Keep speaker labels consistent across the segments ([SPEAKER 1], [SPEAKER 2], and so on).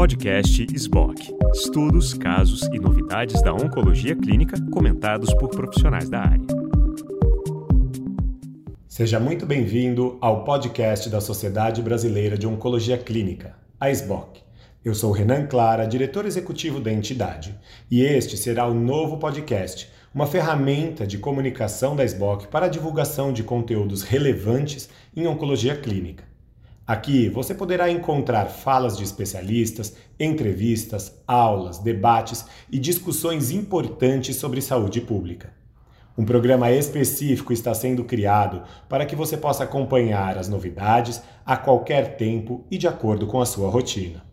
[SPEAKER 1] Podcast SBOC. Estudos, casos e novidades da oncologia clínica comentados por profissionais da área.
[SPEAKER 2] Seja muito bem-vindo ao podcast da Sociedade Brasileira de Oncologia Clínica, a SBOC. Eu sou Renan Clara, diretor executivo da entidade, e este será o novo podcast, uma ferramenta de comunicação da SBOC para a divulgação de conteúdos relevantes em oncologia clínica. Aqui você poderá encontrar falas de especialistas, entrevistas, aulas, debates e discussões importantes sobre saúde pública. Um programa específico está sendo criado para que você possa acompanhar as novidades a qualquer tempo e de acordo com a sua rotina.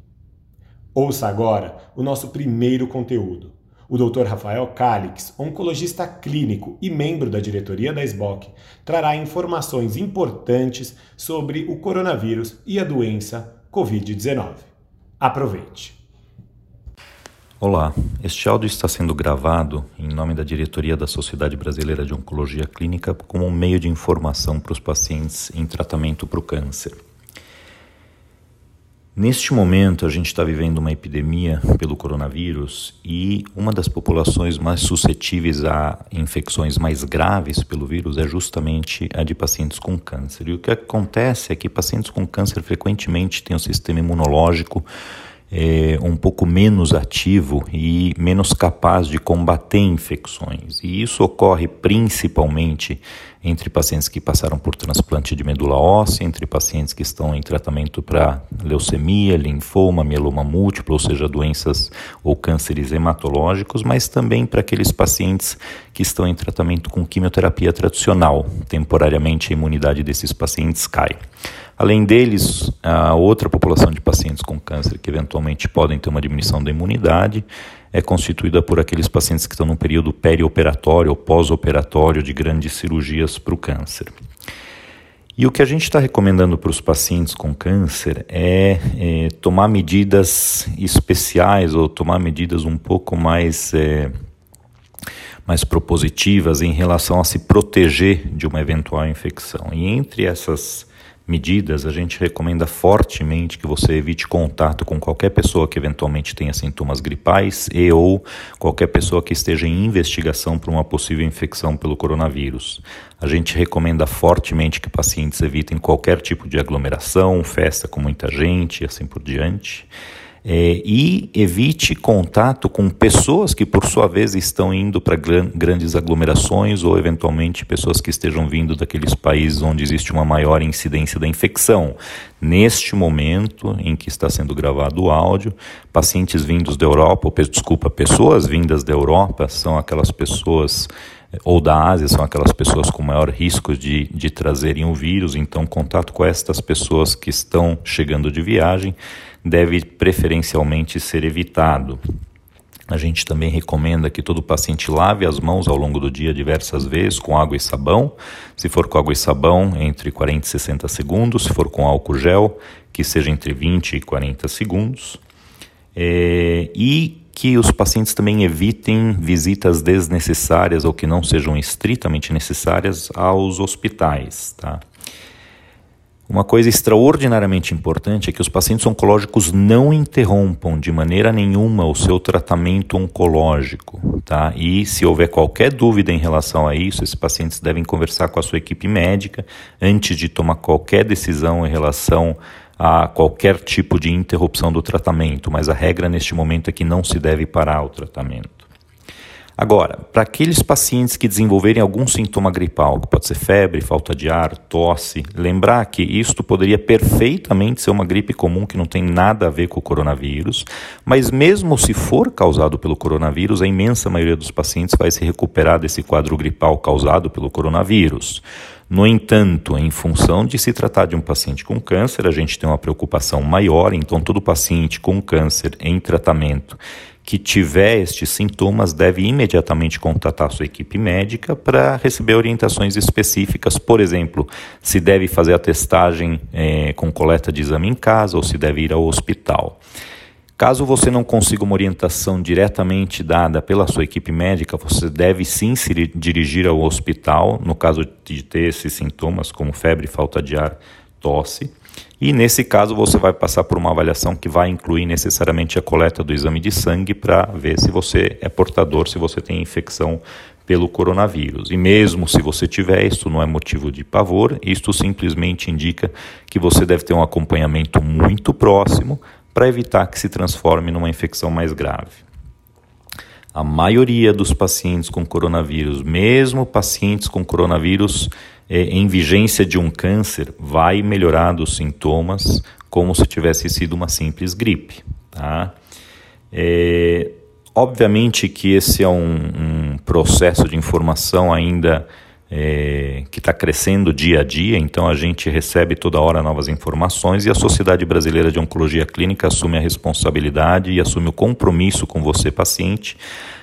[SPEAKER 2] Ouça agora o nosso primeiro conteúdo o Dr. Rafael Calix, oncologista clínico e membro da diretoria da SBOC, trará informações importantes sobre o coronavírus e a doença Covid-19. Aproveite!
[SPEAKER 3] Olá, este áudio está sendo gravado em nome da diretoria da Sociedade Brasileira de Oncologia Clínica como um meio de informação para os pacientes em tratamento para o câncer. Neste momento, a gente está vivendo uma epidemia pelo coronavírus e uma das populações mais suscetíveis a infecções mais graves pelo vírus é justamente a de pacientes com câncer. E o que acontece é que pacientes com câncer frequentemente têm um sistema imunológico é, um pouco menos ativo e menos capaz de combater infecções. E isso ocorre principalmente entre pacientes que passaram por transplante de medula óssea, entre pacientes que estão em tratamento para leucemia, linfoma, mieloma múltiplo, ou seja, doenças ou cânceres hematológicos, mas também para aqueles pacientes que estão em tratamento com quimioterapia tradicional. Temporariamente, a imunidade desses pacientes cai. Além deles, a outra população de pacientes com câncer que eventualmente podem ter uma diminuição da imunidade é constituída por aqueles pacientes que estão no período perioperatório ou pós-operatório de grandes cirurgias para o câncer. E o que a gente está recomendando para os pacientes com câncer é, é, tomar medidas especiais ou tomar medidas um pouco mais, é, mais propositivas em relação a se proteger de uma eventual infecção. E entre essas medidas, a gente recomenda fortemente que você evite contato com qualquer pessoa que eventualmente tenha sintomas gripais e ou qualquer pessoa que esteja em investigação por uma possível infecção pelo coronavírus. A gente recomenda fortemente que pacientes evitem qualquer tipo de aglomeração, festa com muita gente e assim por diante. É, e evite contato com pessoas que, por sua vez, estão indo para gran grandes aglomerações ou, eventualmente, pessoas que estejam vindo daqueles países onde existe uma maior incidência da infecção. Neste momento em que está sendo gravado o áudio, pacientes vindos da Europa, ou, desculpa, pessoas vindas da Europa são aquelas pessoas ou da Ásia são aquelas pessoas com maior risco de, de trazerem o vírus, então contato com estas pessoas que estão chegando de viagem deve preferencialmente ser evitado. A gente também recomenda que todo paciente lave as mãos ao longo do dia diversas vezes com água e sabão. Se for com água e sabão, entre 40 e 60 segundos. Se for com álcool gel, que seja entre 20 e 40 segundos. É, e que os pacientes também evitem visitas desnecessárias ou que não sejam estritamente necessárias aos hospitais. Tá? Uma coisa extraordinariamente importante é que os pacientes oncológicos não interrompam de maneira nenhuma o seu tratamento oncológico, tá? E se houver qualquer dúvida em relação a isso, esses pacientes devem conversar com a sua equipe médica antes de tomar qualquer decisão em relação a qualquer tipo de interrupção do tratamento, mas a regra neste momento é que não se deve parar o tratamento. Agora, para aqueles pacientes que desenvolverem algum sintoma gripal, que pode ser febre, falta de ar, tosse, lembrar que isto poderia perfeitamente ser uma gripe comum que não tem nada a ver com o coronavírus, mas mesmo se for causado pelo coronavírus, a imensa maioria dos pacientes vai se recuperar desse quadro gripal causado pelo coronavírus. No entanto, em função de se tratar de um paciente com câncer, a gente tem uma preocupação maior, então todo paciente com câncer em tratamento que tiver estes sintomas deve imediatamente contatar sua equipe médica para receber orientações específicas, por exemplo, se deve fazer a testagem é, com coleta de exame em casa ou se deve ir ao hospital. Caso você não consiga uma orientação diretamente dada pela sua equipe médica, você deve sim se dirigir ao hospital, no caso de ter esses sintomas, como febre, falta de ar, tosse. E nesse caso você vai passar por uma avaliação que vai incluir necessariamente a coleta do exame de sangue para ver se você é portador, se você tem infecção pelo coronavírus. E mesmo se você tiver, isso não é motivo de pavor, isto simplesmente indica que você deve ter um acompanhamento muito próximo para evitar que se transforme numa infecção mais grave. A maioria dos pacientes com coronavírus, mesmo pacientes com coronavírus é, em vigência de um câncer vai melhorar dos sintomas como se tivesse sido uma simples gripe. Tá? É, obviamente que esse é um, um processo de informação ainda é, que está crescendo dia a dia, então a gente recebe toda hora novas informações e a Sociedade Brasileira de Oncologia Clínica assume a responsabilidade e assume o compromisso com você, paciente,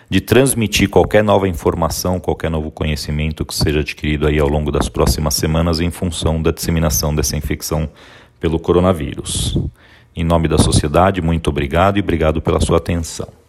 [SPEAKER 3] de transmitir qualquer nova informação, qualquer novo conhecimento que seja adquirido aí ao longo das próximas semanas em função da disseminação dessa infecção pelo coronavírus. Em nome da sociedade, muito obrigado e obrigado pela sua atenção.